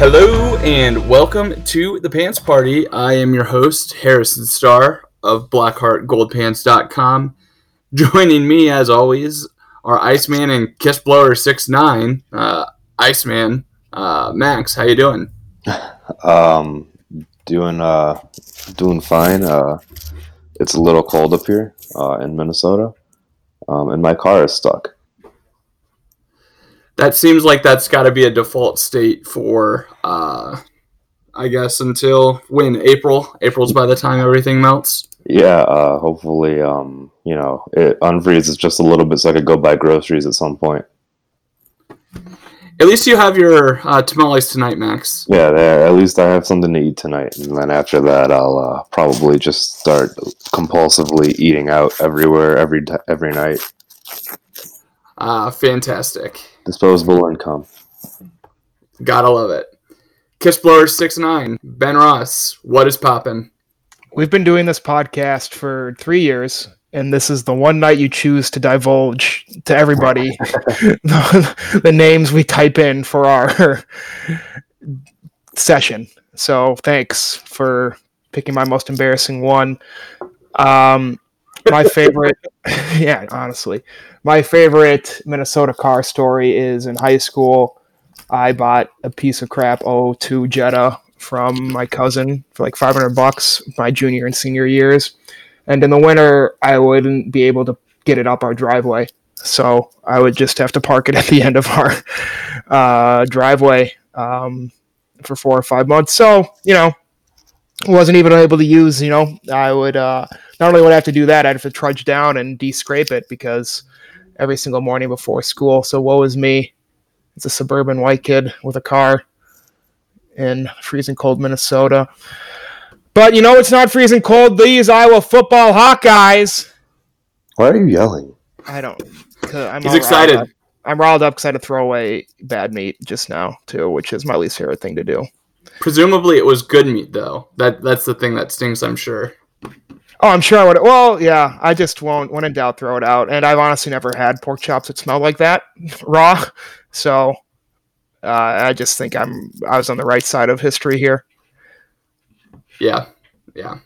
Hello and welcome to the Pants Party. I am your host, Harrison Starr of BlackheartGoldPants.com. Joining me, as always, are Iceman and Kissblower Six Nine. Uh, Iceman, uh, Max, how you doing? Um, doing uh, doing fine. Uh, it's a little cold up here uh, in Minnesota, um, and my car is stuck. That seems like that's got to be a default state for, uh, I guess, until when April. April's by the time everything melts. Yeah. Uh, hopefully, um, you know, it unfreezes just a little bit so I could go buy groceries at some point. At least you have your uh, tamales tonight, Max. Yeah. At least I have something to eat tonight, and then after that, I'll uh, probably just start compulsively eating out everywhere every t- every night. Uh, fantastic. Disposable income. Gotta love it. Kissblower Six Nine, Ben Ross, what is poppin'? We've been doing this podcast for three years, and this is the one night you choose to divulge to everybody the, the names we type in for our session. So thanks for picking my most embarrassing one. Um, my favorite, yeah, honestly, my favorite Minnesota car story is in high school. I bought a piece of crap 02 Jetta from my cousin for like 500 bucks my junior and senior years. And in the winter, I wouldn't be able to get it up our driveway. So I would just have to park it at the end of our uh, driveway um, for four or five months. So, you know, wasn't even able to use, you know, I would uh, not only would I have to do that, I'd have to trudge down and de-scrape it because every single morning before school. So woe is me. It's a suburban white kid with a car in freezing cold Minnesota. But you know it's not freezing cold. These Iowa football Hawkeyes. Why are you yelling? I don't. I'm He's excited. riled. I'm riled up because I had to throw away bad meat just now too, which is my least favorite thing to do. Presumably, it was good meat, though. That that's the thing that stings, I'm sure. Oh, I'm sure I would. Well, yeah, I just won't. When in doubt, throw it out. And I've honestly never had pork chops that smell like that raw. So uh, I just think I'm. I was on the right side of history here. Yeah, yeah.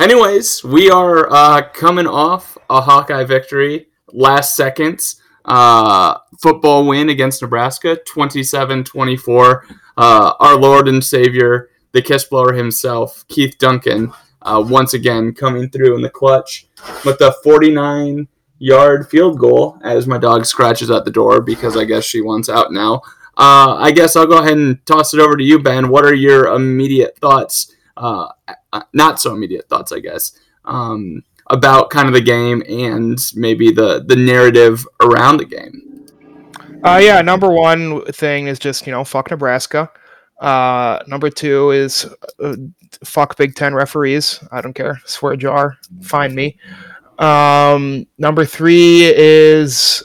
Anyways, we are uh, coming off a Hawkeye victory, last seconds uh, football win against Nebraska, 27-24. Uh, our Lord and Savior, the kiss blower himself, Keith Duncan, uh, once again coming through in the clutch with the 49 yard field goal as my dog scratches at the door because I guess she wants out now. Uh, I guess I'll go ahead and toss it over to you, Ben. What are your immediate thoughts? Uh, uh, not so immediate thoughts, I guess, um, about kind of the game and maybe the the narrative around the game. Uh, yeah, number one thing is just you know fuck Nebraska. Uh, number two is uh, fuck Big Ten referees. I don't care. Swear jar. Find me. Um, number three is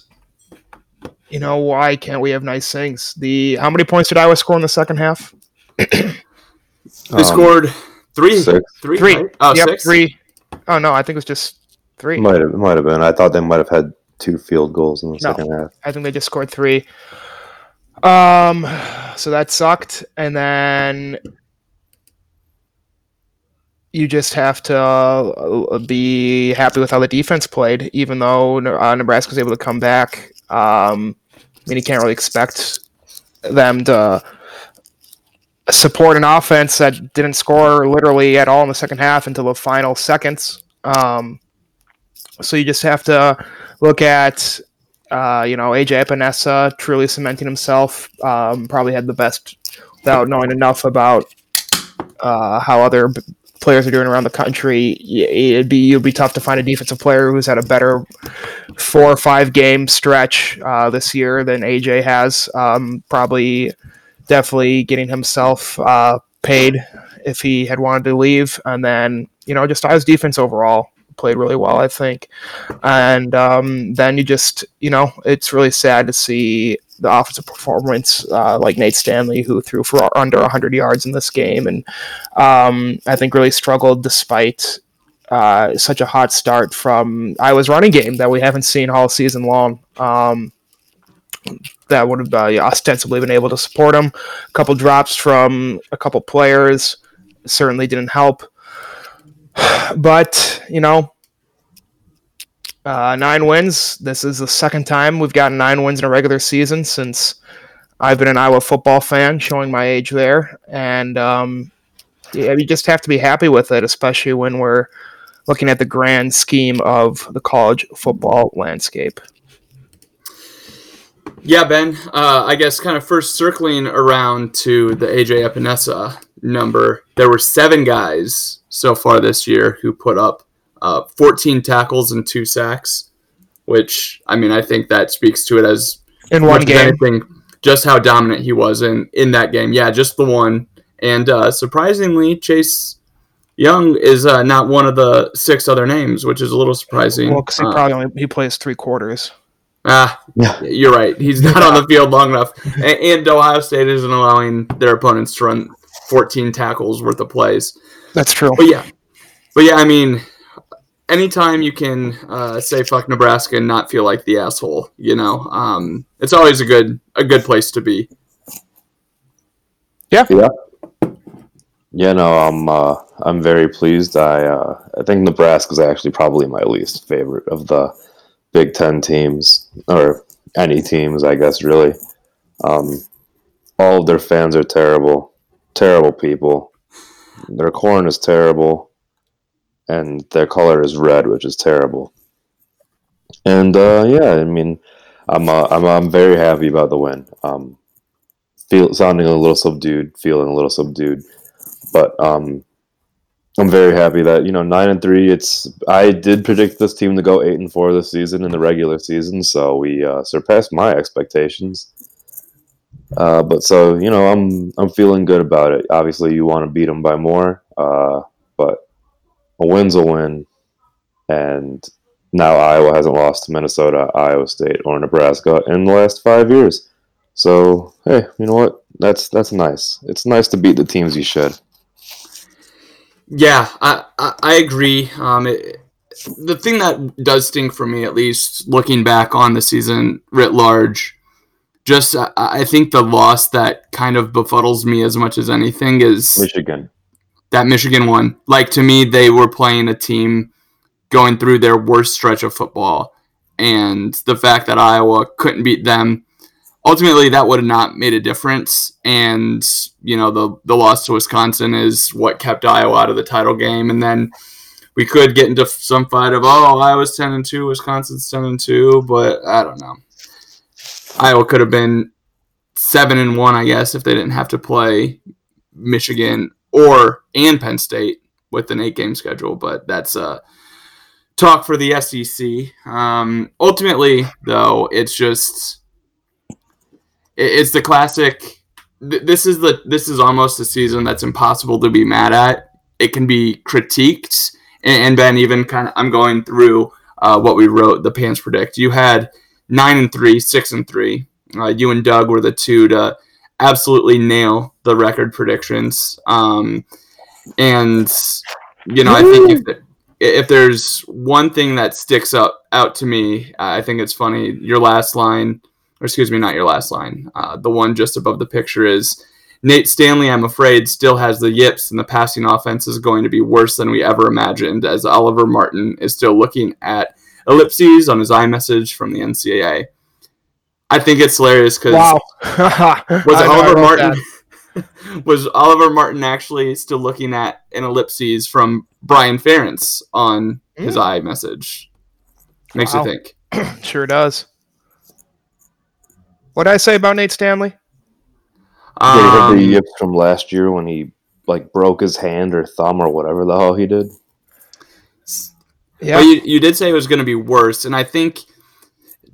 you know why can't we have nice things? The how many points did Iowa score in the second half? They Um, scored three, six. three, Three. right? Oh, yep, six? three. Oh no, I think it was just three. Might have might have been. I thought they might have had two field goals in the No. second half. I think they just scored three. Um, so that sucked, and then you just have to uh, be happy with how the defense played, even though uh, Nebraska was able to come back. Um, I mean, you can't really expect them to support an offense that didn't score literally at all in the second half until the final seconds. Um, so you just have to look at uh, you know, AJ Epenesa truly cementing himself. Um, probably had the best without knowing enough about uh, how other b- players are doing around the country. It'd be it'd be tough to find a defensive player who's had a better four or five game stretch uh, this year than AJ has. Um, probably definitely getting himself uh, paid if he had wanted to leave, and then you know just Iowa's defense overall played really well, I think. And um, then you just, you know, it's really sad to see the offensive performance uh, like Nate Stanley, who threw for under 100 yards in this game, and um, I think really struggled despite uh, such a hot start from Iowa's running game that we haven't seen all season long. Um, that would have uh, ostensibly been able to support him. A couple drops from a couple players certainly didn't help. But, you know, uh, nine wins. This is the second time we've gotten nine wins in a regular season since I've been an Iowa football fan, showing my age there. And um, yeah, you just have to be happy with it, especially when we're looking at the grand scheme of the college football landscape. Yeah, Ben. Uh, I guess kind of first circling around to the AJ Epenesa number. There were seven guys so far this year who put up uh, 14 tackles and two sacks, which I mean I think that speaks to it as in one game. Anything, just how dominant he was in in that game. Yeah, just the one. And uh, surprisingly, Chase Young is uh, not one of the six other names, which is a little surprising. Well, because he Uh, probably only he plays three quarters. Ah, Yeah. you're right. He's not on the field long enough, and, and Ohio State isn't allowing their opponents to run 14 tackles worth of plays. That's true. But yeah, but yeah, I mean, anytime you can uh, say "fuck Nebraska" and not feel like the asshole, you know, um, it's always a good a good place to be. Yeah, Yeah. Yeah, no, I'm uh, I'm very pleased. I uh, I think Nebraska's actually probably my least favorite of the Big Ten teams or any teams, I guess. Really, um, all of their fans are terrible, terrible people. Their corn is terrible, and their color is red, which is terrible. And uh, yeah, I mean, I'm uh, I'm I'm very happy about the win. Um, feel sounding a little subdued, feeling a little subdued but um, I'm very happy that you know nine and three. It's I did predict this team to go eight and four this season in the regular season, so we uh, surpassed my expectations. Uh, but so you know, I'm I'm feeling good about it. Obviously, you want to beat them by more, uh, but a win's a win, and now Iowa hasn't lost to Minnesota, Iowa State, or Nebraska in the last five years. So hey, you know what? That's that's nice. It's nice to beat the teams you should. Yeah, I I, I agree. Um, it, the thing that does stink for me, at least looking back on the season writ large, just I, I think the loss that kind of befuddles me as much as anything is Michigan. that Michigan one. Like to me, they were playing a team going through their worst stretch of football, and the fact that Iowa couldn't beat them, ultimately that would have not made a difference. And you know the the loss to Wisconsin is what kept Iowa out of the title game, and then we could get into some fight of oh Iowa's ten and two, Wisconsin's ten and two, but I don't know. Iowa could have been seven and one, I guess, if they didn't have to play Michigan or and Penn State with an eight game schedule, but that's a talk for the SEC. Um, ultimately, though, it's just it- it's the classic. th- This is the this is almost a season that's impossible to be mad at. It can be critiqued, and, and Ben even kind of I'm going through uh, what we wrote. The pants predict. You had nine and three, six and three. Uh, you and Doug were the two to absolutely nail the record predictions. Um, and you know, I think if the, if there's one thing that sticks up out to me, uh, I think it's funny. Your last line, or excuse me, not your last line. Uh, the one just above the picture is Nate Stanley. I'm afraid still has the yips, and the passing offense is going to be worse than we ever imagined. As Oliver Martin is still looking at ellipses on his iMessage from the NCAA. I think it's hilarious because Wow. was I know, I Oliver Martin was Oliver Martin actually still looking at an ellipses from Brian Ferentz on his iMessage? Makes Wow. you think. Sure does. What did I say about Nate Stanley? Yeah, you had Um, the yips from last year when he like broke his hand or thumb or whatever the hell he did. Yeah. But you, you did say it was going to be worse, and I think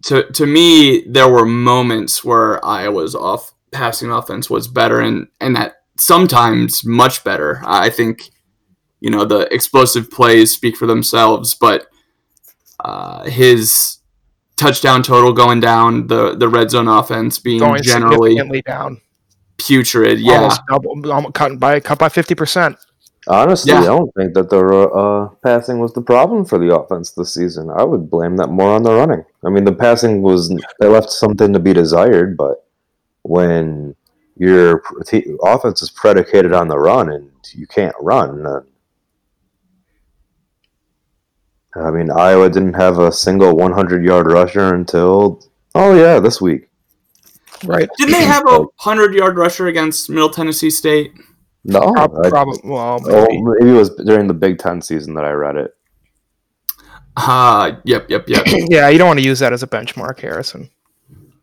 to to me there were moments where I was off passing offense was better, and and that sometimes much better. I think you know the explosive plays speak for themselves, but uh, his touchdown total going down, the the red zone offense being Going generally down. putrid. Yeah, Almost double, almost cut by cut by fifty percent. Honestly, Yeah. I don't think that the uh, passing was the problem for the offense this season. I would blame that more on the running. I mean, the passing was they left something to be desired, but when your pr- offense is predicated on the run and you can't run, then I mean, Iowa didn't have a single 100 yard rusher until oh yeah, this week. Right. didn't they have a hundred yard rusher against Middle Tennessee State? No, I- Probably. Well, oh, maybe. maybe it was during the Big Ten season that I read it. Ah, yep, yep, yep. yeah, you don't want to use that as a benchmark, Harrison.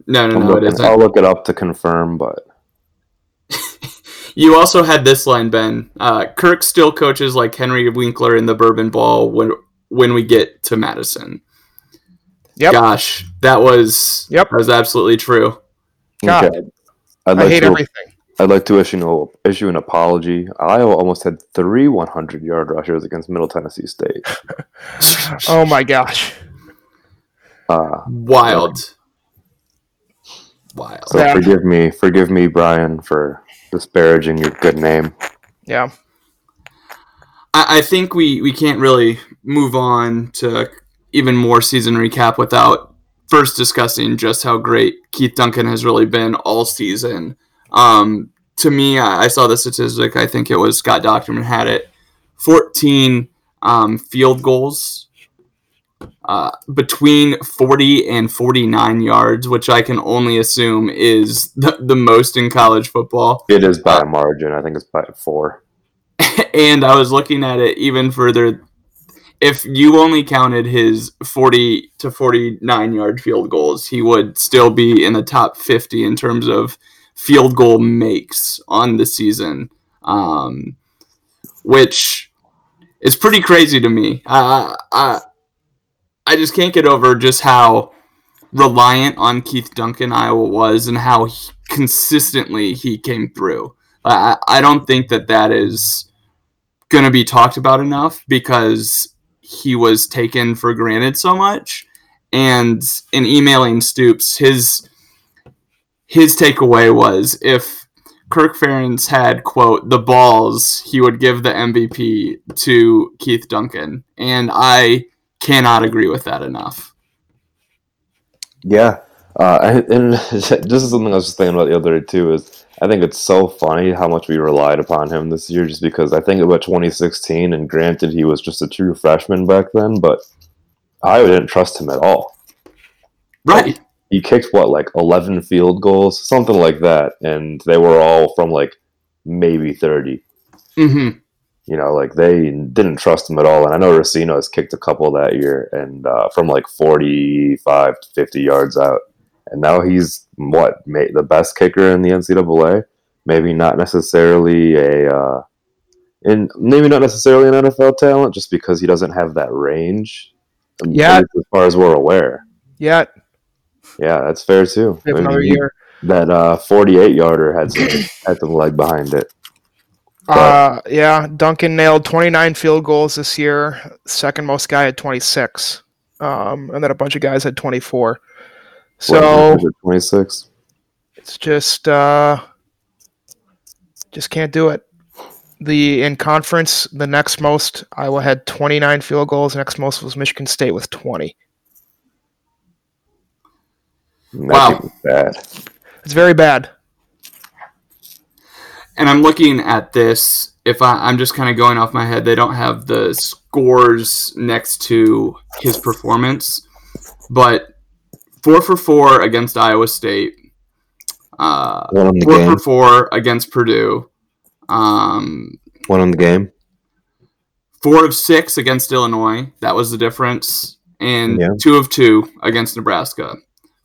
No, no, I'm no, it looking- isn't. I'll look it up to confirm, but You also had this line, Ben. Uh, Kirk still coaches like Henry Winkler in the Bourbon Bowl when when we get to Madison. Yep. Gosh, that was Yep. that was absolutely true. God, okay. I'd I hate to everything. I'd like to issue no, issue an apology. Iowa almost had three 100 yard rushers against Middle Tennessee State. Oh my gosh. Uh, Wild, wild. so Yeah. forgive me, forgive me, Brian, for disparaging your good name. Yeah. I, I think we we can't really move on to even more season recap without first discussing just how great Keith Duncan has really been all season. Um, to me, I, I saw the statistic. I think it was Scott Dochterman had it. 14 um, field goals uh, between 40 and 49 yards, which I can only assume is the, the most in college football It is by a margin. I think it's by four. and I was looking at it even further. If you only counted his 40 to 49 yard field goals, he would still be in the top 50 in terms of field goal makes on the season, um, which is pretty crazy to me. I, I, I just can't get over just how reliant on Keith Duncan Iowa was and how he- consistently he came through. I, I don't think that that is going to be talked about enough because he was taken for granted so much. And in emailing Stoops, his his takeaway was if Kirk Ferentz had quote the balls, he would give the MVP to Keith Duncan, and I cannot agree with that enough. Yeah. Uh, and, and this is something I was just thinking about the other day too. Is I think it's so funny how much we relied upon him this year, just because I think about 2016, and granted he was just a true freshman back then, but I didn't trust him at all. Right. He kicked what like 11 field goals? Something like that. And they were all from like maybe 30 hmm you know like they didn't trust him at all. And i know Recinos has kicked a couple that year and uh, from like 45 to 50 yards out. And now he's what ma- the best kicker in the ncaa maybe not necessarily a uh, in maybe not necessarily an nfl talent just because he doesn't have that range Yeah. as far as we're aware. Yeah. Yeah that's fair too I mean, he- that uh 48 yarder had some had some leg behind it. Uh, yeah, Duncan nailed 29 field goals this year. Second most guy had 26. Um, and then a bunch of guys had 24. So 26. it's just uh, just can't do it. The in conference, the next most Iowa had 29 field goals. Next most was Michigan State with 20. Wow. bad. It's very bad. and I'm looking at this. If I, I'm just kind of going off my head, they don't have the scores next to his performance, but four for four against Iowa State, uh, One on the four game. for four against Purdue, um, One on the game. four of six against Illinois. That was the difference, and Yeah. two of two against Nebraska.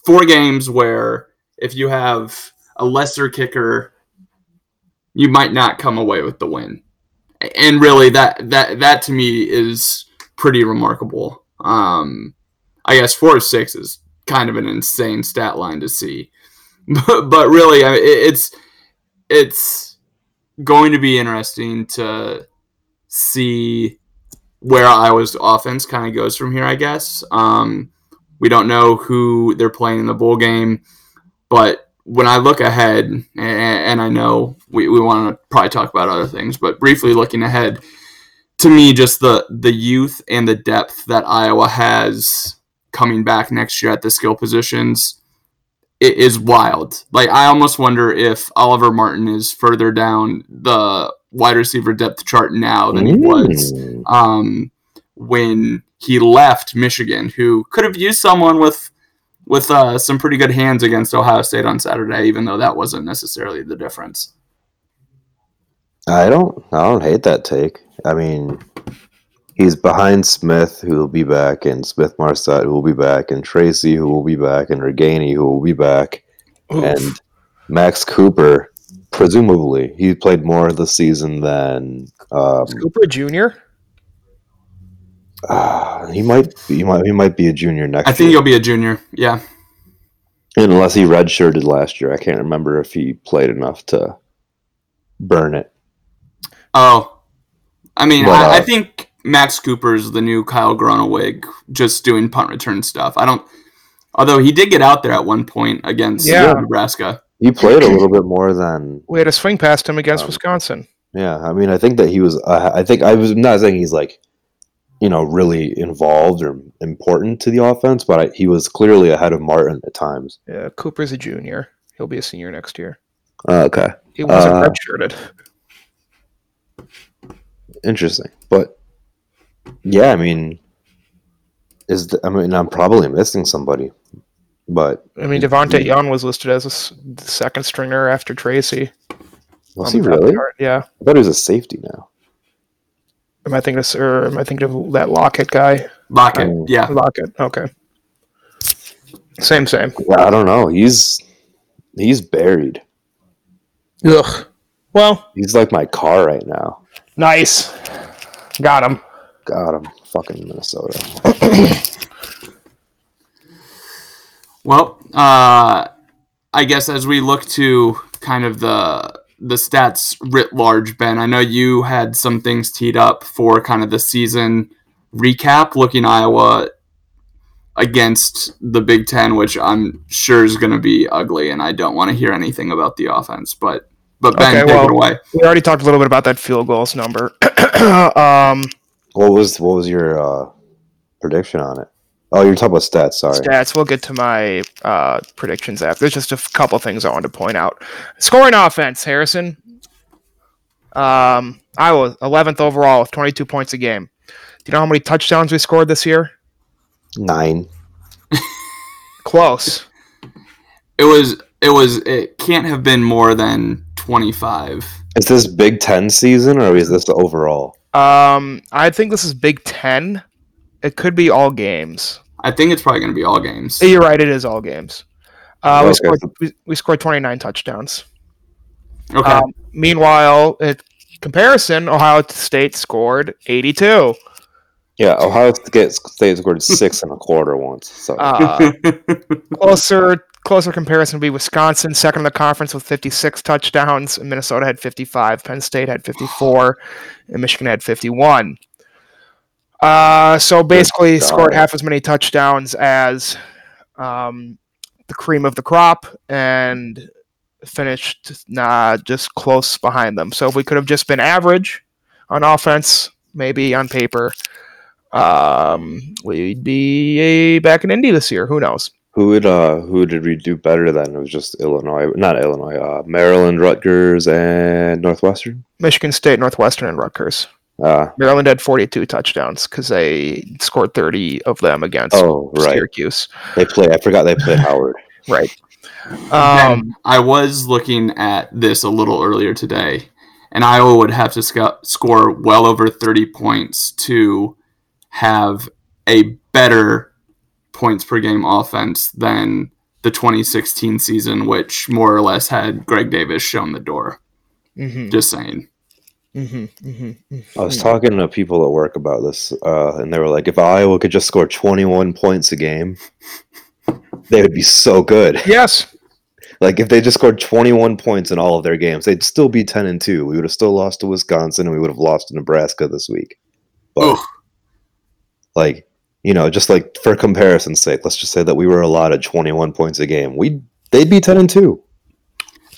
Four games where if you have a lesser kicker, you might not come away with the win. And really, that that that to me is pretty remarkable. Um, I guess four of six is kind of an insane stat line to see. but, but really, I mean, it, it's it's going to be interesting to see where Iowa's offense kind of goes from here. I guess um, we don't know who they're playing in the bowl game, but when I look ahead, and, and I know we, we want to probably talk about other things, but briefly looking ahead, to me, just the the youth and the depth that Iowa has coming back next year at the skill positions it is wild. Like I almost wonder if Oliver Martin is further down the wide receiver depth chart now than he was um, when he left Michigan, who could have used someone with with uh, some pretty good hands against Ohio State on Saturday, even though that wasn't necessarily the difference. I don't. I don't hate that take. I mean, he's behind Smith, who will be back, and Smith-Marsette, who will be back, and Tracy, who will be back, and Ragaini, who will be back, and Max Cooper. Presumably, he played more of the season than um, Cooper Jr. ah, he might. He might. He might be a junior next I think year, he'll be a junior. Yeah, unless he redshirted last year. I can't remember if he played enough to burn it. Oh, I mean, But, I, I uh, think Max Cooper's the new Kyle Groeneweg, just doing punt return stuff. I don't. Although he did get out there at one point against Yeah. Nebraska. He played a little bit more than We had a swing past him against Um, Wisconsin. Yeah, I mean, I think that he was. Uh, I think I was not saying he's like, you know, really involved or important to the offense, but I, he was clearly ahead of Martin at times. Yeah, Cooper's a junior. He'll be a senior next year. Uh, okay, He wasn't Uh, redshirted. interesting, but yeah, I mean, is the, I mean, I'm probably missing somebody, but I mean, Devontae Young was listed as a second stringer after Tracy. was he really? Yeah. I thought he was a safety now. Am I thinking of, or am I thinking of that Lockett guy? Lockett, Um, yeah. Lockett. Okay. Same, same. Yeah, I don't know. He's he's buried. Ugh. Well, He's like my car right now. nice. Got him. God, I'm fucking Minnesota. Well, uh, I guess as we look to kind of the the stats writ large, Ben, I know you had some things teed up for kind of the season recap, looking Iowa against the Big Ten, which I'm sure is going to be ugly, and I don't want to hear anything about the offense. But but Ben, Okay, take well- it away. We already talked a little bit about that field goals number. um, What was what was your uh, prediction on it? Oh, you're talking about stats. Sorry. stats. We'll get to my uh, predictions after. There's just a f- couple things I wanted to point out. Scoring offense, Harrison. Um, Iowa 11th overall with 22 points a game. Do you know how many touchdowns we scored this year? Nine. Close. It was it was it can't have been more than 25. Is this Big Ten season or is this the overall? Um, I think this is Big Ten. It could be all games. I think it's probably going to be all games. You're right. It is all games. Uh, we scored we, we scored 29 touchdowns. Okay. Um, meanwhile, in comparison, Ohio State scored 82. Yeah, Ohio State State scored six and a quarter once. So Uh, closer closer comparison would be Wisconsin, second in the conference with 56 touchdowns. Minnesota had 55. Penn State had 54, and Michigan had 51. Uh, so basically, scored half as many touchdowns as um, the cream of the crop, and finished nah, just close behind them. So if we could have just been average on offense, maybe on paper, um, we'd be back in Indy this year. Who knows? who would uh who did we do better than? It was just Illinois, not Illinois, uh, Maryland, Rutgers, and Northwestern. Michigan State, Northwestern, and Rutgers. Uh, Maryland had 42 touchdowns because they scored 30 of them against oh right, Syracuse. they play. I forgot they played Howard. Right. Um, I was looking at this a little earlier today, and Iowa would have to sco- score well over 30 points to have a better points per game offense than the 2016 season, which more or less had Greg Davis shown the door. mhm, Just saying. Mhm, mhm, mhm. I was talking to people at work about this, uh, and they were like, if Iowa could just score 21 points a game, they would be so good. Yes. Like if they just scored 21 points in all of their games, they'd still be 10 and 2. We would have still lost to Wisconsin and we would have lost to Nebraska this week. But Ugh. like, you know, just like for comparison's sake, let's just say that we were allotted 21 points a game. We they'd be 10 and 2.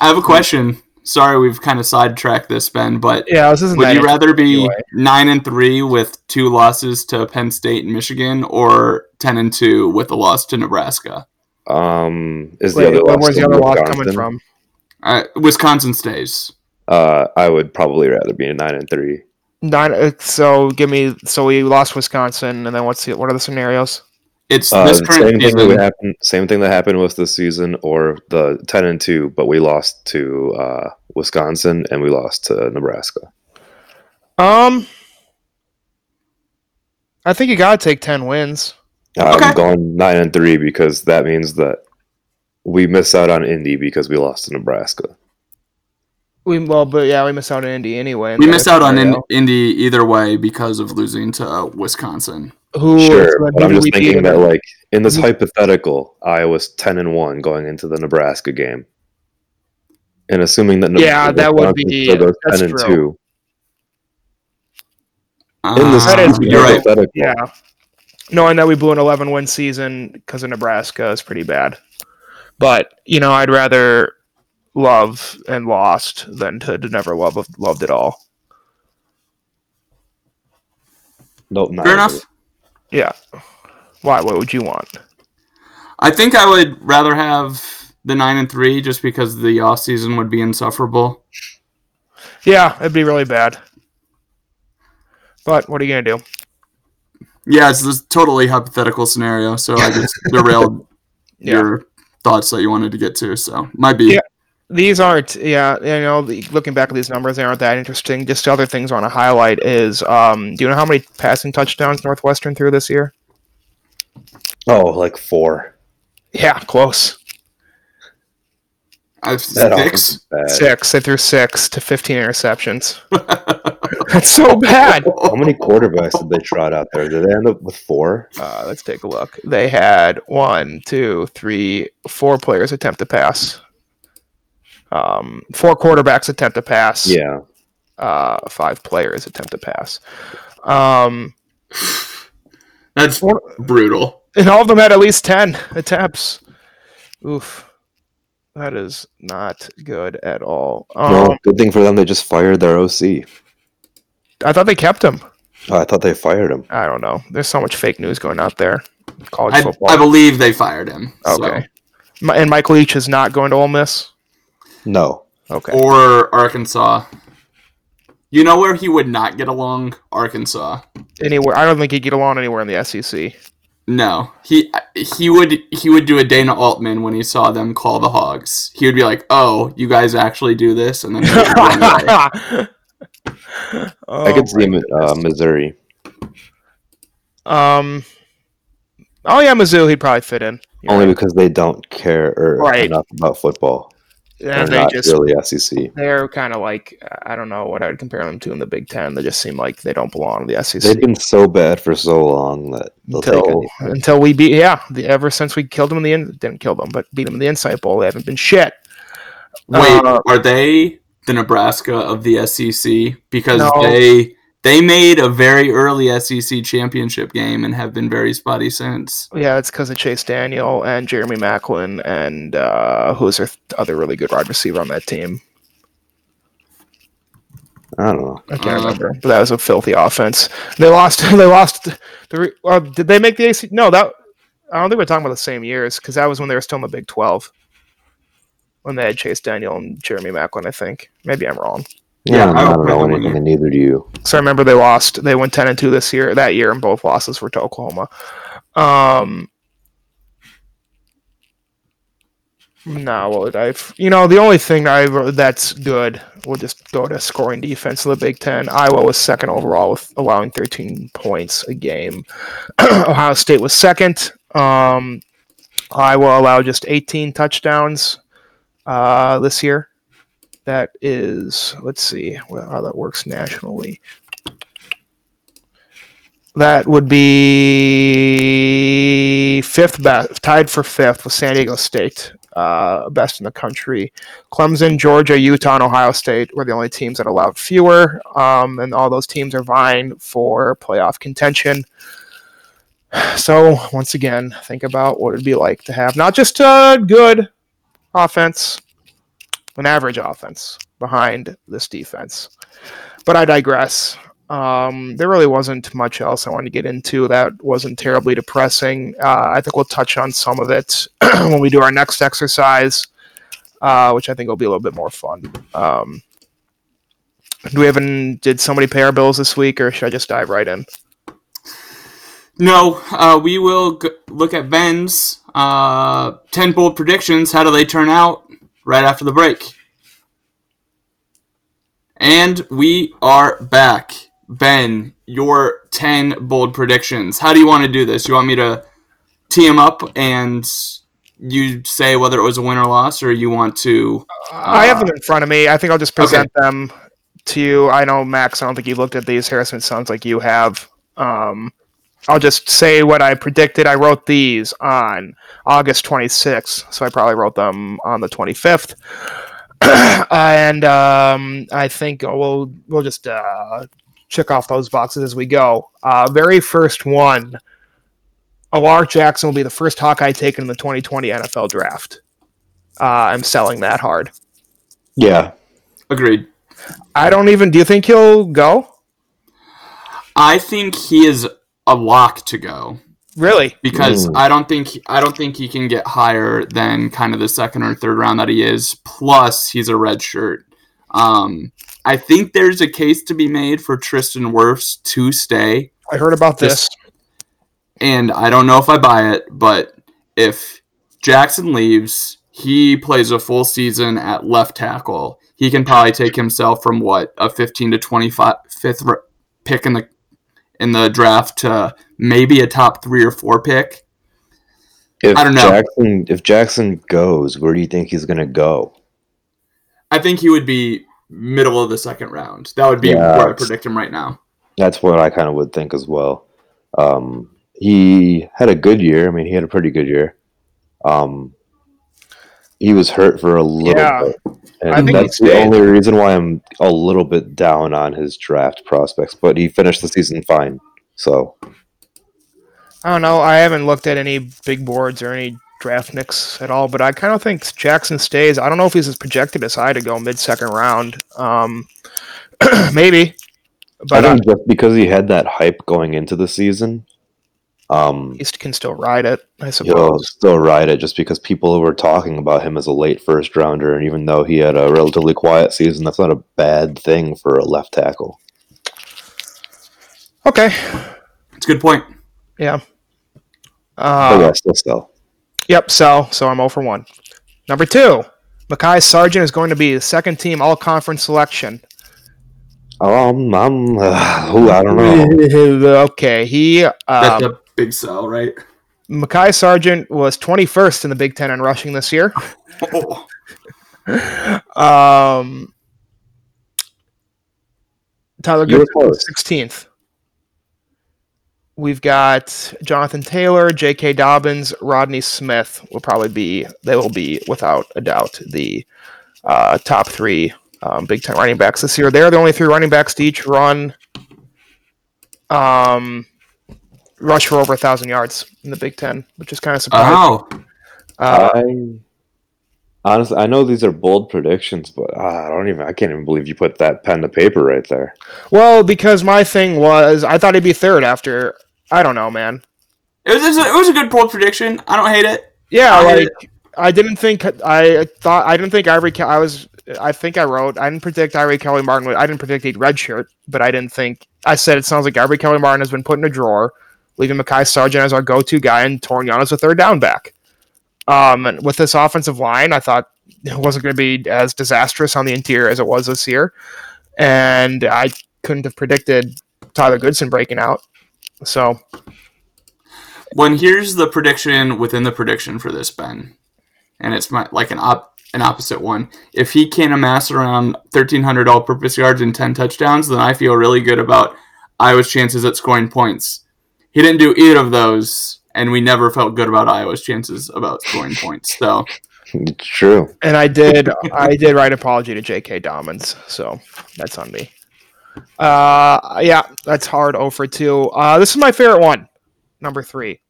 I have a question. Sorry, we've kind of sidetracked this, Ben, but Yeah, this isn't would you rather be anyway. nine and three with two losses to Penn State and Michigan, or ten and two with a loss to Nebraska? Um is Wait, the other where- loss where's the from other loss coming from? Uh, Wisconsin stays. Uh I would probably rather be a 9 and 3. Nine. uh, So give me. So we lost Wisconsin, and then what's the what are the scenarios? It's Uh, this same current thing that season. would happen. Same thing that happened with this season, or the ten and two, but we lost to uh, Wisconsin and we lost to Nebraska. Um, I think you gotta take ten wins. I'm going nine and three because that means that we miss out on Indy because we lost to Nebraska. We well, but yeah, we miss out on Indy anyway. we miss out on in. Indy either way because of losing to uh, Wisconsin. Who? Sure, but I'm just thinking in that like in this hypothetical, Iowa's ten and one going into the Nebraska game, and assuming that Yeah, that would Wisconsin be- still goes that's ten and true. two in this Uh, That is you're right. hypothetical. Yeah, knowing that we blew an eleven win season because of Nebraska is pretty bad. But you know, I'd rather love and lost than to, to never love loved at all. Nope, not Fair really. enough. Yeah. Why? What would you want? I think I would rather have the nine and three just because the off season would be insufferable. Yeah, it'd be really bad. But what are you gonna do? Yeah, it's this totally hypothetical scenario, so I just derailed Yeah. your thoughts that you wanted to get to. So might be. Yeah. These aren't, yeah, you know, looking back at these numbers, they aren't that interesting. Just other things I want to highlight is, um, do you know how many passing touchdowns Northwestern threw this year? Oh, like four. Yeah, close. I've That six. offense is bad. Six. They threw six to 15 interceptions. That's so bad. How many quarterbacks did they trot out there? Did they end up with four? Uh, let's take a look. They had one, two, three, four players attempt to pass. Um, four quarterbacks attempt to pass. Yeah. Uh, five players attempt to pass. Um, That's brutal. and all of them had at least 10 attempts. Oof. That is not good at all. Um, Well, good thing for them. They just fired their OC. I thought they kept him. Oh, I thought they fired him. I don't know. There's so much fake news going out there. College I, football. I believe they fired him. so. okay. Mi- And Mike Leach is not going to Ole Miss. No. Okay. Or Arkansas. You know where he would not get along? Arkansas. Anywhere. I don't think he'd get along anywhere in the SEC. No, he he would he would do a Dana Altman when he saw them call the Hogs. He would be like, "Oh, you guys actually do this," and then he would run away. I could see him in uh, Missouri. Um. Oh yeah, Mizzou. He'd probably fit in. Only right. because they don't care or Right. enough about football. They're they not just really SEC. they're kind of like I don't know what I'd compare them to in the Big Ten. They just seem like they don't belong in the SEC. They've been so bad for so long that they'll take until, until we beat yeah the, ever since we killed them in the in, didn't kill them but beat them in the Insight Bowl they haven't been shit. Wait, Uh, are they the Nebraska of the SEC? Because No. they they made a very early SEC championship game and have been very spotty since. Yeah, it's because of Chase Daniel and Jeremy Maclin and uh, who's their th- other really good wide receiver on that team. I don't know. I can't Uh, remember, but that was a filthy offense. They lost. They lost. The re- well, did they make the AC? No, that I don't think we're talking about the same years because that was when they were still in the Big Twelve. When they had Chase Daniel and Jeremy Maclin, I think. Maybe I'm wrong. Yeah, Yeah, I I don't don't know remember anything, when and neither do you. So I remember they lost. They went ten and two this year. That year, and both losses were to Oklahoma. Um, no, well, I've you know the only thing I that's good. We'll just go to scoring defense of the Big Ten. Iowa was second overall with allowing 13 points a game. Ohio State was second. Um, Iowa allowed just 18 touchdowns uh, this year. That is, let's see how that works nationally. That would be fifth best, tied for fifth with San Diego State. uh, best in the country. Clemson, Georgia, Utah, and Ohio State were the only teams that allowed fewer, um, and all those teams are vying for playoff contention. So once again, think about what it'd be like to have not just a good offense, an average offense behind this defense. But I digress. Um, there really wasn't much else I wanted to get into that wasn't terribly depressing. Uh, I think we'll touch on some of it when we do our next exercise, uh, which I think will be a little bit more fun. Um, do we have an, did somebody pay our bills this week, or should I just dive right in? No, uh, we will g- look at Ben's uh, 10 bold predictions. How do they turn out right after the break? And we are back. Ben, your 10 bold predictions. How do you want to do this? You want me to tee them up and you say whether it was a win or loss, or you want to. I have them in front of me. I think I'll just present them to you. I know, Max, I don't think you've looked at these. Harrison, it sounds like you have. Um, I'll just say what I predicted. I wrote these on August 26th, so I probably wrote them on the 25th. and um, I think we'll we'll just uh, check off those boxes as we go. Uh, very first one, Alaric Jackson will be the first Hawkeye taken in the 2020 NFL Draft. Uh, I'm selling that hard. Yeah. Agreed. I don't even. Do you think he'll go? I think he is a lock to go. Really? because Mm. I don't think I don't think he can get higher than kind of the second or third round that he is. Plus, he's a red shirt. Um, I think there's a case to be made for Tristan Wirfs to stay, I heard about this. And I don't know if I buy it. But if Jackson leaves, he plays a full season at left tackle. He can probably take himself from what a 15 to 25 fifth pick in the in the draft to maybe a top three or four pick. If I don't know. Jackson, if Jackson goes, where do you think he's gonna go? I think he would be middle of the second round. That would be Yeah, where I predict him right now. That's what I kind of would think as well. Um, he had a good year. I mean, he had a pretty good year. Um, he was hurt for a little Yeah. bit, and that's the only reason why I'm a little bit down on his draft prospects. But he finished the season fine, so I don't know. I haven't looked at any big boards or any draft nicks at all, but I kind of think Jackson stays. I don't know if he's as projected as high to go mid second round. Um, maybe, but I uh, think just because he had that hype going into the season, um, he can still ride it. I suppose. he'll still ride it just because people were talking about him as a late first rounder, and even though he had a relatively quiet season, that's not a bad thing for a left tackle. Okay. It's a good point. Yeah. But Uh, yeah, still, still. Yep. So so I'm 0 for one. Number two, Mekhi Sargent is going to be the second team All Conference selection. Um, I'm, uh, ooh, I don't know. okay, he um, a big sell, right? Mekhi Sargent was 21st in the Big Ten in rushing this year. Oh, Um, Tyler You were Goodson, 16th. We've got Jonathan Taylor, J.K. Dobbins, Rodney Smith will probably be, they will be without a doubt the uh, top three um, Big Ten running backs this year. They're the only three running backs to each run, um, rush for over a thousand yards in the Big Ten, which is kind of surprising. oh, Uh, I honestly, I know these are bold predictions, but uh, I don't even, I can't even believe you put that pen to paper right there. well, because my thing was, I thought he'd be third after. I don't know, man. it was, it was a, it was a good bold prediction. I don't hate it. Yeah, I like did- I didn't think I thought I didn't think Ivory. Ke- I was. I think I wrote. I didn't predict Ivory Kelly Martin. would- I didn't predict he'd redshirt, but I didn't think. I said it sounds like Ivory Kelly Martin has been put in a drawer, leaving Mekhi Sargent as our go-to guy and Toren Young as a third down back. Um, with this offensive line, I thought it wasn't going to be as disastrous on the interior as it was this year, and I couldn't have predicted Tyler Goodson breaking out. So When here's the prediction within the prediction for this Ben, and it's my, like an op, an opposite one. If he can amass around 1,300 all-purpose yards and 10 touchdowns, then I feel really good about Iowa's chances at scoring points. He didn't do either of those, and we never felt good about Iowa's chances about scoring points. So It's true. And I did I did write apology to J.K. Dobbins, so that's on me. Uh, yeah, that's hard over two. Uh, this is my favorite one, number three,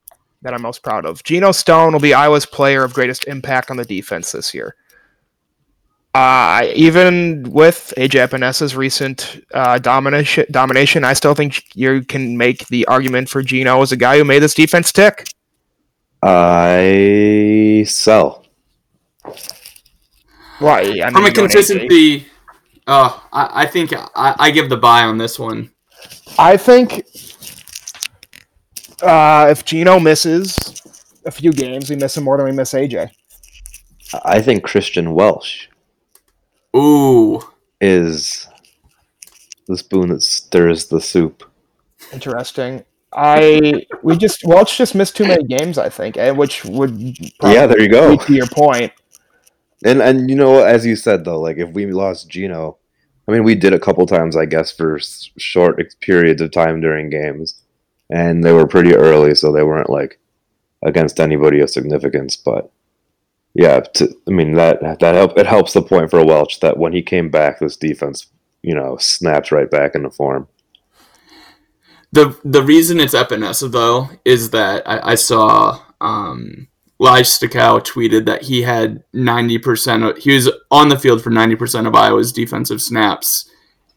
that I'm most proud of. Geno Stone will be Iowa's player of greatest impact on the defense this year. Uh, even with AJ Epenesa's recent uh, domination, domination, I still think you can make the argument for Geno as a guy who made this defense tick. I sell. Right. I mean, From a you and AJ. consistency, uh, I, I think I, I give the buy on this one. I think uh, if Geno misses a few games, we miss him more than we miss AJ. I think Christian Welch Ooh, is the spoon that stirs the soup. Interesting. I we just Welch just missed too many games, I think, and which would Yeah, there you go. to your. And and you know, as you said though, like if we lost Geno, I mean, we did a couple times, I guess, for short periods of time during games, and they were pretty early, so they weren't like against anybody of significance. But yeah, to, I mean that that help it helps the point for Welch that when he came back, this defense, you know, snaps right back into form. the the reason it's Epenesa though is that I, I saw um, Leistikow tweeted that he had ninety percent he was on the field for ninety percent of Iowa's defensive snaps,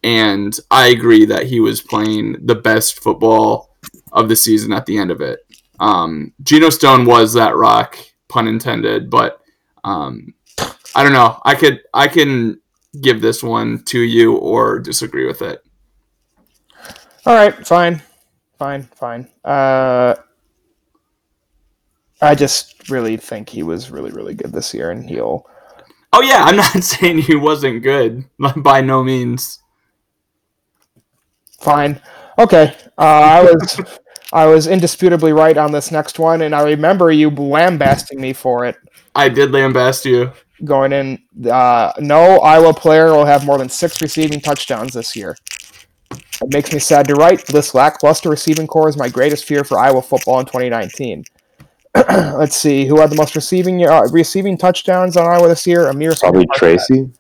and I agree that he was playing the best football of the season at the end of it. Um, Geno Stone was that rock, pun intended, but um, I don't know. I could I can give this one to you or disagree with it. All right, fine, fine, fine. Uh, I just really think he was really, really good this year, and he'll. Oh yeah, I'm not saying he wasn't good by no means. Fine. Okay. Uh, I was I was indisputably right on this next one, and I remember you lambasting me for it I did lambast you. going in. Uh, no Iowa player will have more than six receiving touchdowns this year. It makes me sad to write. This lackluster receiving core is my greatest fear for Iowa football in 2019. Let's see who had the most receiving uh, receiving touchdowns on Iowa this year. Ihmir Probably Smith-Marsette. Tracy.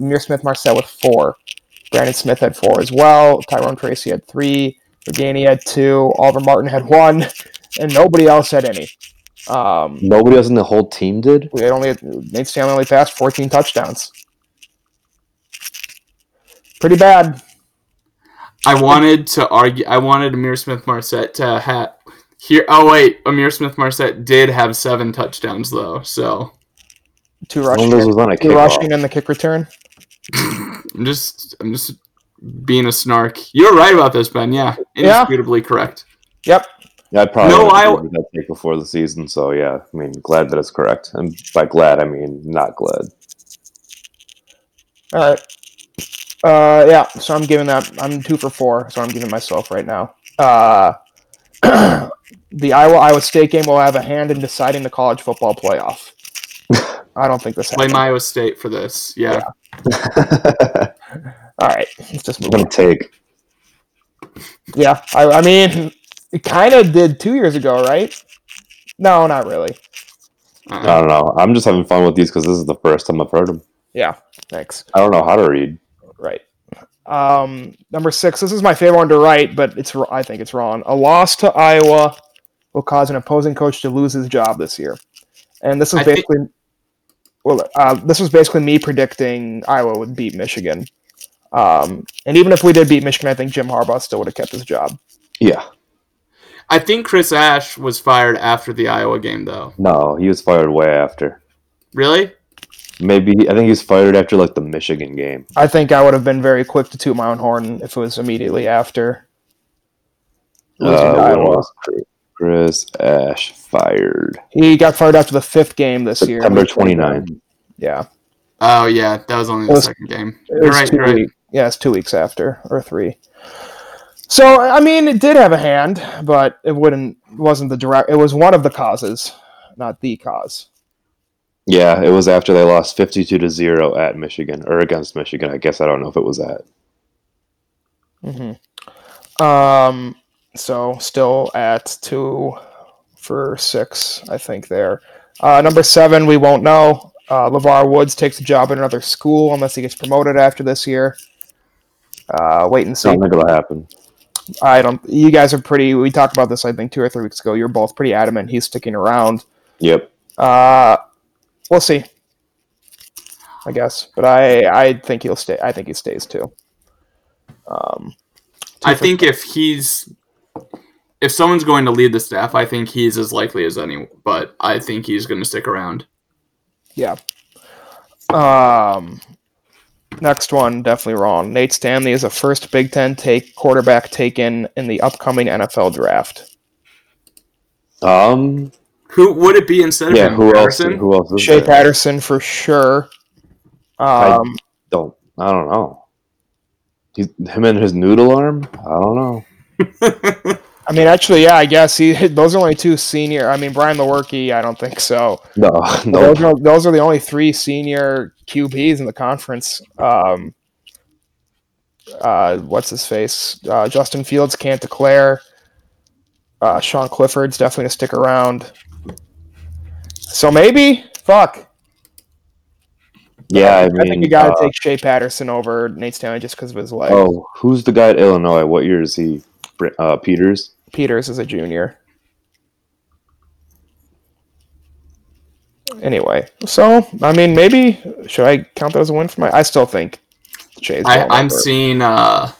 Ihmir Smith-Marsette with four. Brandon Smith had four as well. Tyrone Tracy had three. Ragaini had two. Oliver Martin had one, and nobody else had any. Um, Nobody else in the whole team did. we had only Nate Stanley only passed 14 touchdowns. Pretty bad. I wanted to argue. I wanted Ihmir Smith-Marsette to have here. Oh wait, Ihmir Smith-Marsette did have seven touchdowns though. So Two rushing, of those was on a two rushing and the kick return. I'm just I'm just being a snark. You're right about this, Ben. Yeah, Yeah. indisputably correct. Yep. Yeah, I probably No, would I- agree that take before the season. So yeah, I mean, glad that it's correct, and by glad I mean not glad. All right. Uh, yeah. So I'm giving that. I'm two for four. So I'm giving myself right now. Uh, the Iowa Iowa State game will have a hand in deciding the college football playoff. I don't think this Blame happens. Iowa State for this. Yeah. All right, let's just move What on. a take. Yeah, I, I mean, it kind of did two years ago, right? No, not really. I Uh, don't know. I'm just having fun with these because this is the first time I've heard them. Yeah, thanks. I don't know how to read. Right. Um, number six. This is my favorite one to write, but it's I think it's wrong. A loss to Iowa will cause an opposing coach to lose his job this year, and this is I think- basically. Well, uh, this was basically me predicting Iowa would beat Michigan. Um, and even if we did beat Michigan, I think Jim Harbaugh still would have kept his job. Yeah. I think Chris Ash was fired after the Iowa game, though. No, he was fired way after. Really? Maybe I think he was fired after like the Michigan game. I think I would have been very quick to toot my own horn if it was immediately after. Uh, Iowa. was Chris Ash fired? He got fired after the fifth game this year. September 29th. Yeah. Oh yeah, that was only the was- second game. It You're right. two You're right. week- yeah, it's two weeks after or three. So I mean, it did have a hand, but it wouldn't wasn't the direct. It was one of the causes, not the cause. Yeah, it was after they lost 52 to 0 at Michigan or against Michigan. I guess I don't know if it was at. hmm Um. So still at two for six, I think there. Uh, number seven, we won't know. Uh, LeVar Woods takes a job at another school unless he gets promoted after this year. Uh, wait and see. Don't think it'll happen. I don't. You guys are pretty. We talked about this, I think, two or three weeks ago. You're both pretty adamant he's sticking around. Yep. Uh, we'll see. I guess, but I I think he'll stay. I think he stays too. Um, I think if he's if someone's going to lead the staff, I think he's as likely as any. But I think he's going to stick around. yeah. Um, next one definitely wrong. Nate Stanley is a first Big Ten take quarterback taken in the upcoming NFL draft. Um. Who would it be instead of Yeah. him? Who else? Harrison? Who else is Shea there? Patterson for sure. Um, Don't. I don't know. He's, him and his noodle arm. I don't know. I mean, actually, yeah, I guess he. Those are only two senior. I mean, Brian Lewerke, I don't think so. No. No. Those, are, those are the only three senior QBs in the conference. Um, uh, what's his face? Uh, Justin Fields can't declare. Uh, Sean Clifford's definitely gonna stick around. So maybe, fuck. Yeah. I I mean. think you gotta uh, take Shea Patterson over Nate Stanley just because of his leg. Oh, who's the guy at Illinois? What year is he? Uh, Peters. Peters is a junior. Anyway, so I mean, maybe should I count that as a win for my? I still think Shea's. I, I'm seeing uh,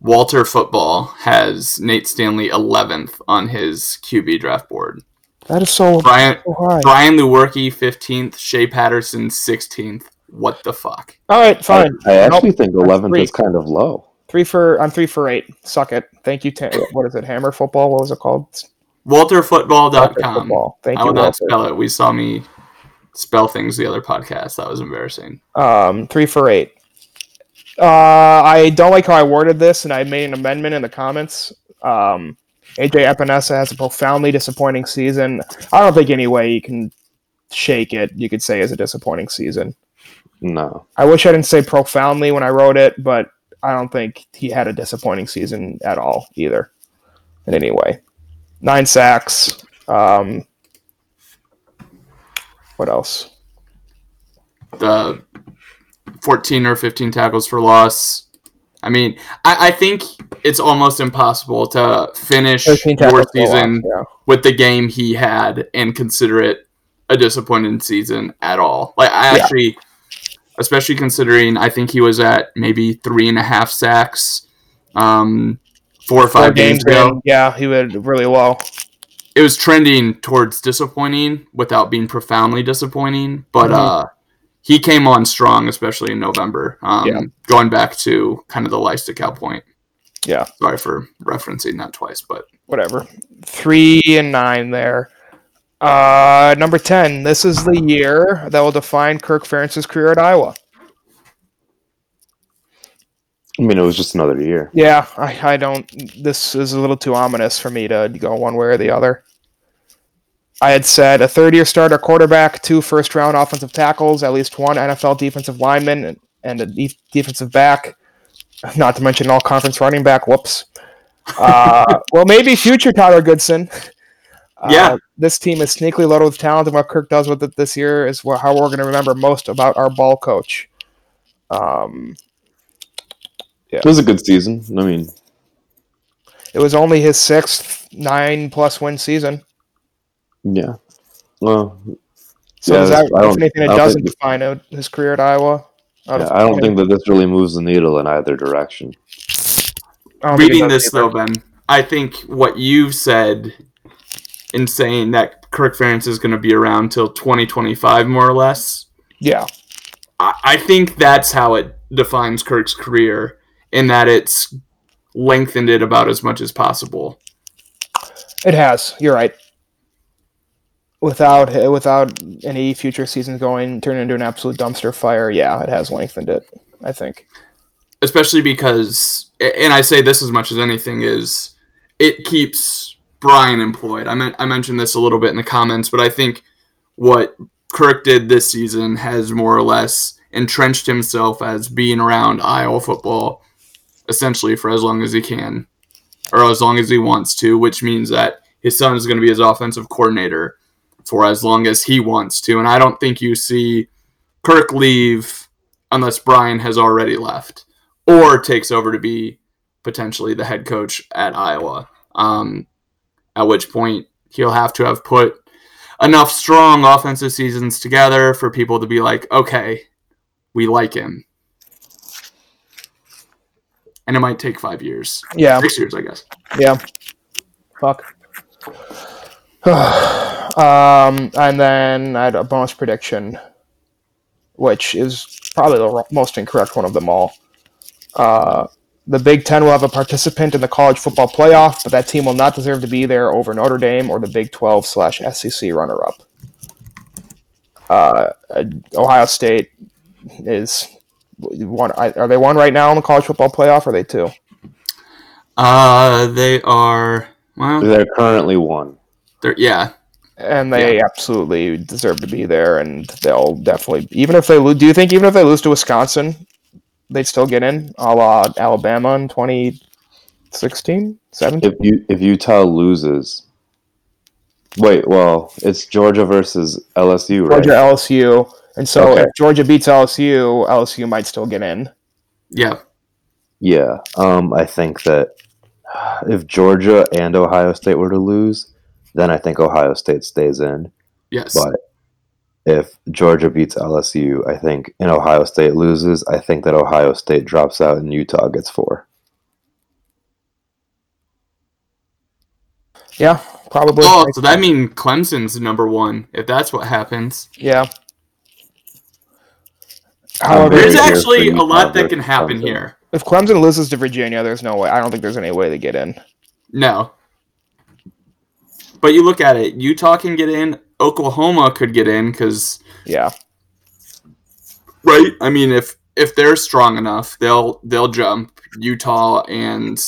Walter Football has Nate Stanley 11th on his QB draft board. that is so, Brian so high. Brian Lewerke 15th, Shea Patterson 16th. What the fuck? All right, fine. I, I actually Nope. think 11th is kind of low. Three for I'm three for eight. Suck it. Thank you. Ta- what is it? Hammer football. What was it called? WalterFootball.com. Football. Thank I you. will not Walter. spell it. We saw me spell things the other podcast. That was embarrassing. Um, three for eight. Uh, I don't like how I worded this, and I made an amendment in the comments. Um, AJ Epenesa has a profoundly disappointing season. I don't think any way you can shake it. You could say is a disappointing season. No. I wish I didn't say profoundly when I wrote it, but I don't think he had a disappointing season at all either. In any way, nine sacks. Um, what else? The 14 or 15 tackles for loss. I mean, I, I think it's almost impossible to finish 13 your season Yeah. with the game he had and consider it a disappointing season at all. Like I Yeah. actually, especially considering I think he was at maybe three and a half sacks, um, four or five Four games, ago. in, yeah, he would really well. It was trending towards disappointing without being profoundly disappointing, but Mhm. uh, he came on strong, especially in November. Um, Yeah. Going back to kind of the Leistikow point. Yeah. Sorry for referencing that twice, but whatever. Three and nine there. Uh, number ten. This is the year that will define Kirk Ferentz's career at Iowa. I mean, it was just another year. Yeah, I, I don't. This is a little too ominous for me to go one way or the other. I had said a third-year starter quarterback, two first-round offensive tackles, at least one NFL defensive lineman, and, and a def- defensive back. Not to mention an all-conference running back. Whoops. Uh, well, maybe future Tyler Goodson. Uh, Yeah. this team is sneakily loaded with talent, and what Kirk does with it this year is wha- how we're going to remember most about our ball coach. Um, It was a good season. I mean, It was only his sixth nine plus win season. yeah. Well, So Yeah, does that, I if don't- anything, I it don't doesn't think- define out his career at Iowa. Out yeah, I don't think that this really moves the needle in either direction. I don't think it reading this either. though, Ben, I think what you've said in saying that Kirk Ferentz is going to be around till 2025, more or less, Yeah, I, I think that's how it defines Kirk's career, in that it's lengthened it about as much as possible. it has. You're right. Without without any future seasons going turn into an absolute dumpster fire, yeah, it has lengthened it. I think. especially because and i say this as much as anything is it keeps brian employed i i mentioned this a little bit in the comments but i think what kirk did this season has more or less entrenched himself as being around iowa football essentially for as long as he can or as long as he wants to which means that his son is going to be his offensive coordinator for as long as he wants to. And I don't think you see Kirk leave unless Brian has already left or takes over to be potentially the head coach at Iowa. Um, at which point he'll have to have put enough strong offensive seasons together for people to be like, okay, we like him. And it might take five years, Yeah, six years, I guess. yeah. Fuck. um, and then I had a bonus prediction, which is probably the most incorrect one of them all. Uh, the Big Ten will have a participant in the college football playoff, but that team will not deserve to be there over Notre Dame or the Big 12 slash SEC runner up. Uh, Ohio State is one. Are they one right now in the college football playoff? Or are they two? Uh, they are, well, They're currently one. they're, yeah, and they absolutely deserve to be there, and they'll definitely even if they lose. Do you think even if they lose to Wisconsin, they'd still get in, a la Alabama in 2016, 17? If you if Utah loses, wait, well, it's Georgia versus LSU, right? Georgia, LSU, and so Okay. if Georgia beats LSU, LSU might still get in. yeah. Yeah, um, I think that if Georgia and Ohio State were to lose, then I think Ohio State stays in. Yes. But if Georgia beats LSU, I think, and Ohio State loses, I think that Ohio State drops out and Utah gets four. Yeah, probably. Oh, so that means Clemson's number one if that's what happens. yeah. However, There's actually a lot that can happen Clemson. here. if Clemson loses to Virginia, there's no way. I don't think there's any way they get in. No. But you look at it, Utah can get in, Oklahoma could get in because Yeah, right. I mean, if if they're strong enough, they'll they'll jump Utah and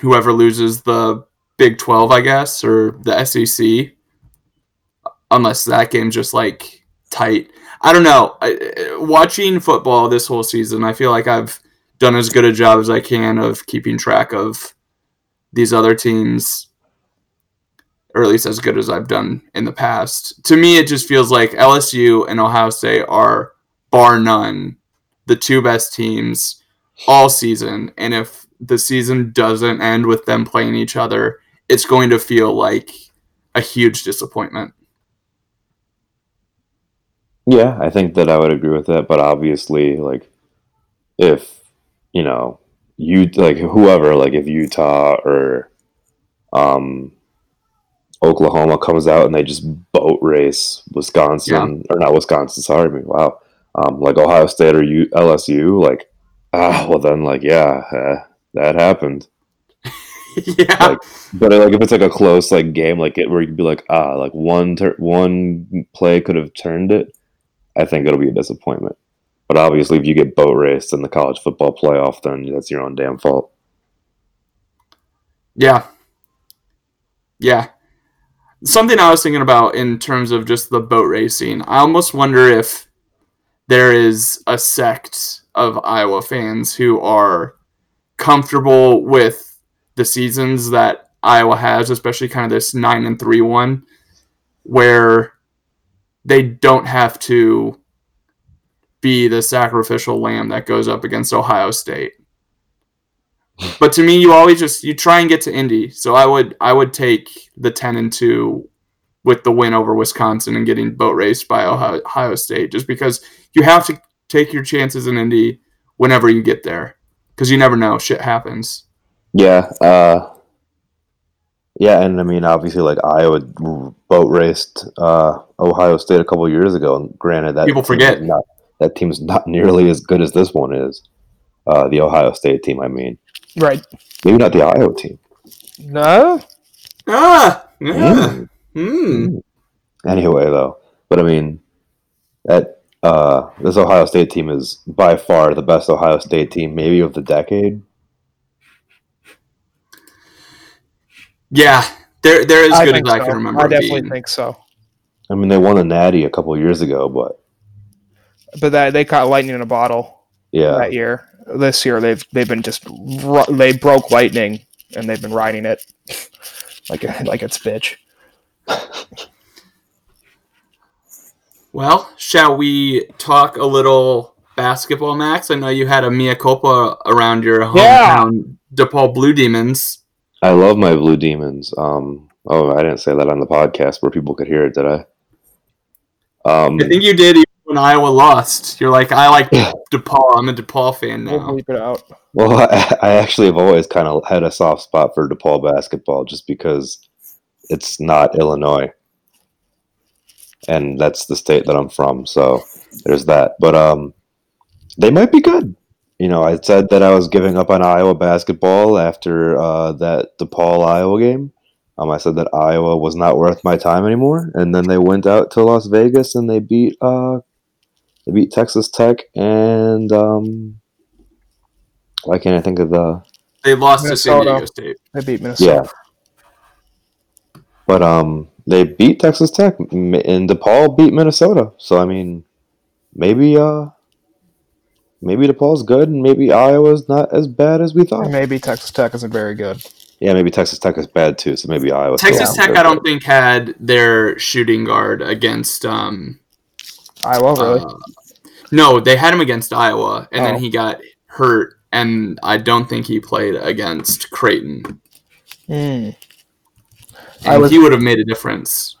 whoever loses the Big Twelve, I guess, or the SEC, unless that game's just like tight. I don't know. I, watching football this whole season, I feel like I've done as good a job as I can of keeping track of these other teams, or at least as good as I've done in the past. To me, it just feels like LSU and Ohio State are, bar none, the two best teams all season. And if the season doesn't end with them playing each other, it's going to feel like a huge disappointment. Yeah, I think that I would agree with that, but obviously, like, if you know, you like whoever, like if Utah or um Oklahoma comes out and they just boat race Wisconsin or not Wisconsin, sorry, me, wow, um, like Ohio State or U- LSU, like, ah, well then, like, yeah, uh, that happened. yeah. Like, but like if it's like a close like game, like it where you could be like, ah, like one tur- one play could have turned it. I think it'll be a disappointment. But obviously, if you get boat raced in the college football playoff, then that's your own damn fault. Yeah. Yeah. Something I was thinking about in terms of just the boat racing. I almost wonder if there is a sect of Iowa fans who are comfortable with the seasons that Iowa has, especially kind of this 9 and 3 one where they don't have to be the sacrificial lamb that goes up against Ohio State. But to me, you always just you try and get to Indy. So I would I would take the ten and two with the win over Wisconsin and getting boat raced by Ohio, Ohio State, just because you have to take your chances in Indy whenever you get there, because you never know, shit happens. Yeah, uh, yeah, and I mean, obviously, like Iowa boat raced uh, Ohio State a couple years ago, and granted that People forget. not, that team's not nearly as good as this one is. Uh, the Ohio State team, I mean, right. maybe not the Iowa team. No, Ah, yeah. Mm. Hmm. Anyway, though, but I mean, that uh, this Ohio State team is by far the best Ohio State team, maybe of the decade. Yeah, they're they're as I good think as I can remember. I definitely being. think so. I mean, they won a Natty a couple years ago, but But that they caught lightning in a bottle yeah, that year this year they've they've been just they broke lightning and they've been riding it like like it's bitch. Well, shall we talk a little basketball, Max? I know you had a mia Copa around your hometown yeah. DePaul Blue Demons. I love my Blue Demons. Um, oh, I didn't say that on the podcast where people could hear it, did I? Um, I think you did, when Iowa lost. You're like, I like DePaul. I'm a DePaul fan We'll now. bleep it out. well, I, I actually have always kind of had a soft spot for DePaul basketball just because it's not Illinois, and that's the state that I'm from. So there's that. But um, they might be good. You know, I said that I was giving up on Iowa basketball after uh, that DePaul Iowa game. Um, I said that Iowa was not worth my time anymore, and then they went out to Las Vegas and they beat uh, they beat Texas Tech and um, why can't I think of the They lost to San Minnesota. Diego State. They beat Minnesota. yeah, but um, they beat Texas Tech m- and DePaul beat Minnesota. So I mean, maybe uh, maybe DePaul's good and maybe Iowa's not as bad as we thought. And maybe Texas Tech isn't very good. Yeah, maybe Texas Tech is bad too. So maybe Iowa. Texas Tech, I don't think had their shooting guard against. Um, Iowa, really? uh, no, they had him against Iowa, and Oh. then he got hurt, and I don't think he played against Creighton. Hmm. And I was- he would have made a difference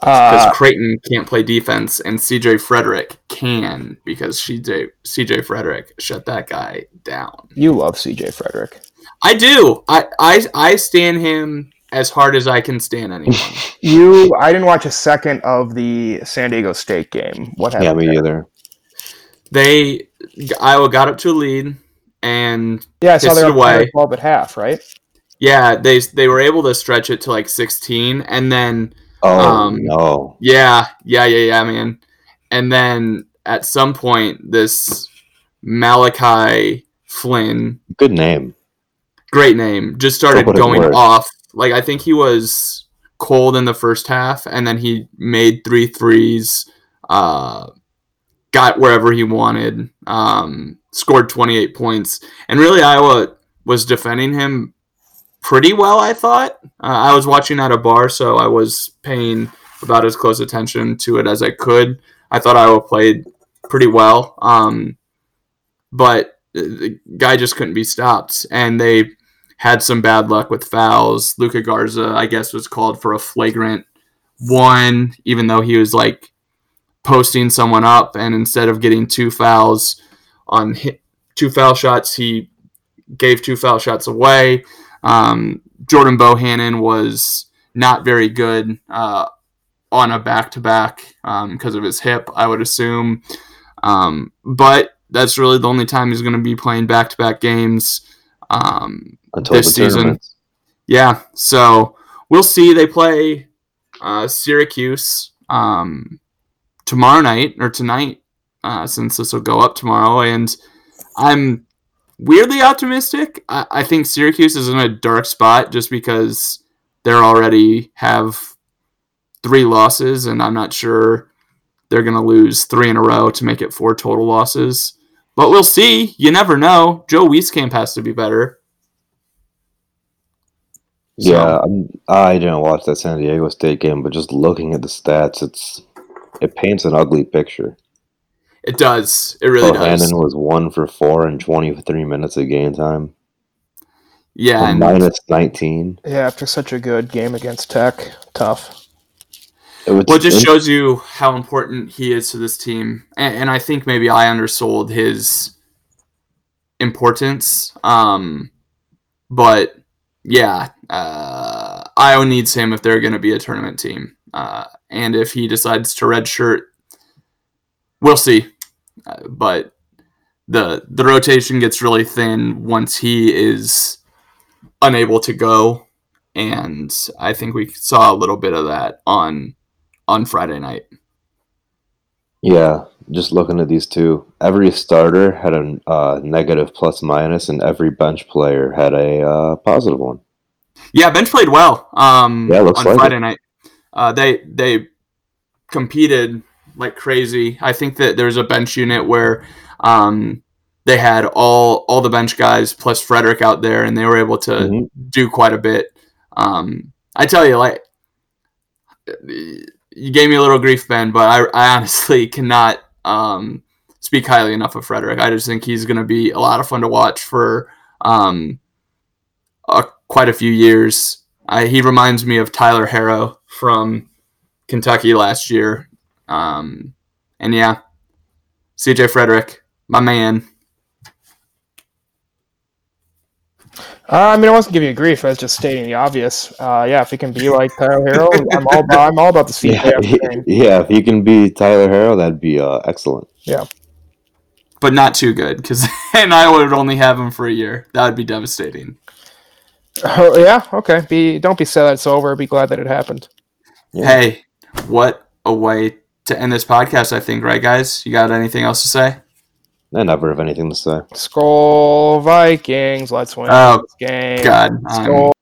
because Uh, Creighton can't play defense, and CJ Frederick can because CJ CJ Frederick shut that guy down. you love CJ Frederick. I do. I I I stand him as hard as I can stand anyone. You, I didn't watch a second of the San Diego State game. What happened? Yeah, me there? either. they Iowa got up to a lead, and Yeah, I saw they were playing away. 12 at half, right? yeah, they they were able to stretch it to like 16, and then Oh Um, no! yeah, yeah, yeah, yeah, man, and then at some point this Malachi Flynn, Good name. great name, just started going off. Like I think he was cold in the first half, and then he made three threes, uh, got wherever he wanted, um, scored 28 points, and really Iowa was defending him pretty well. I thought uh, I was watching at a bar, so I was paying about as close attention to it as I could. I thought Iowa played pretty well, um, but the guy just couldn't be stopped, and they had some bad luck with fouls. Luka Garza, I guess, was called for a flagrant one, even though he was like posting someone up, and instead of getting two fouls on hit, two foul shots, he gave two foul shots away. Um, Jordan Bohannon was not very good uh, on a back to back because of his hip, I would assume. Um, but that's really the only time he's going to be playing back to back games. Um, Until this the season. yeah, so we'll see. They play uh, Syracuse um, tomorrow night or tonight, uh, since this will go up tomorrow. And I'm weirdly optimistic. I, I think Syracuse is in a dark spot just because they're already have three losses, and I'm not sure they're going to lose three in a row to make it four total losses. But we'll see. You never know. Joe Wieskamp has to be better. So- Yeah, I'm, I didn't watch that San Diego State game, but just looking at the stats, it's it paints an ugly picture. It does. It really does. Bohannon was one for four in 23 minutes of game time, Yeah, and minus 19. Yeah, after such a good game against Tech, tough. It was well, it just shows you how important he is to this team, and, and I think maybe I undersold his importance. Um, but yeah, uh, Iowa needs him if they're going to be a tournament team, uh, and if he decides to redshirt, we'll see. Uh, but the the rotation gets really thin once he is unable to go, and I think we saw a little bit of that on on Friday night. yeah, just looking at these two, every starter had a uh, negative plus minus, and every bench player had a uh, positive one. Yeah, bench played well. Um, Yeah, looks on like Friday night, uh, they they competed like crazy. I think that there's a bench unit where um, they had all all the bench guys plus Frederick out there, and they were able to Mhm. do quite a bit. Um, I tell you, like you gave me a little grief, Ben, but I, I honestly cannot um, speak highly enough of Frederick. I just think he's going to be a lot of fun to watch for um, a, quite a few years. I, he reminds me of Tyler Herro from Kentucky last year. Um, and yeah, CJ Frederick, my man. Uh, I mean, I wasn't giving you grief. I was just stating the obvious. Uh, yeah, if he can be like Tyler Herro, I'm all about. I'm all about the CJ Yeah, yeah, if he can be Tyler Herro, that'd be uh, excellent. Yeah, but not too good because and I would only have him for a year. That would be devastating. Oh, yeah, okay. Be don't be sad that it's over. Be glad that it happened. Yeah. Hey, what a way to end this podcast, I think, right, guys? You got anything else to say? I never have anything to say. Skull Vikings. Let's win Oh, this game. God. I'm- Skull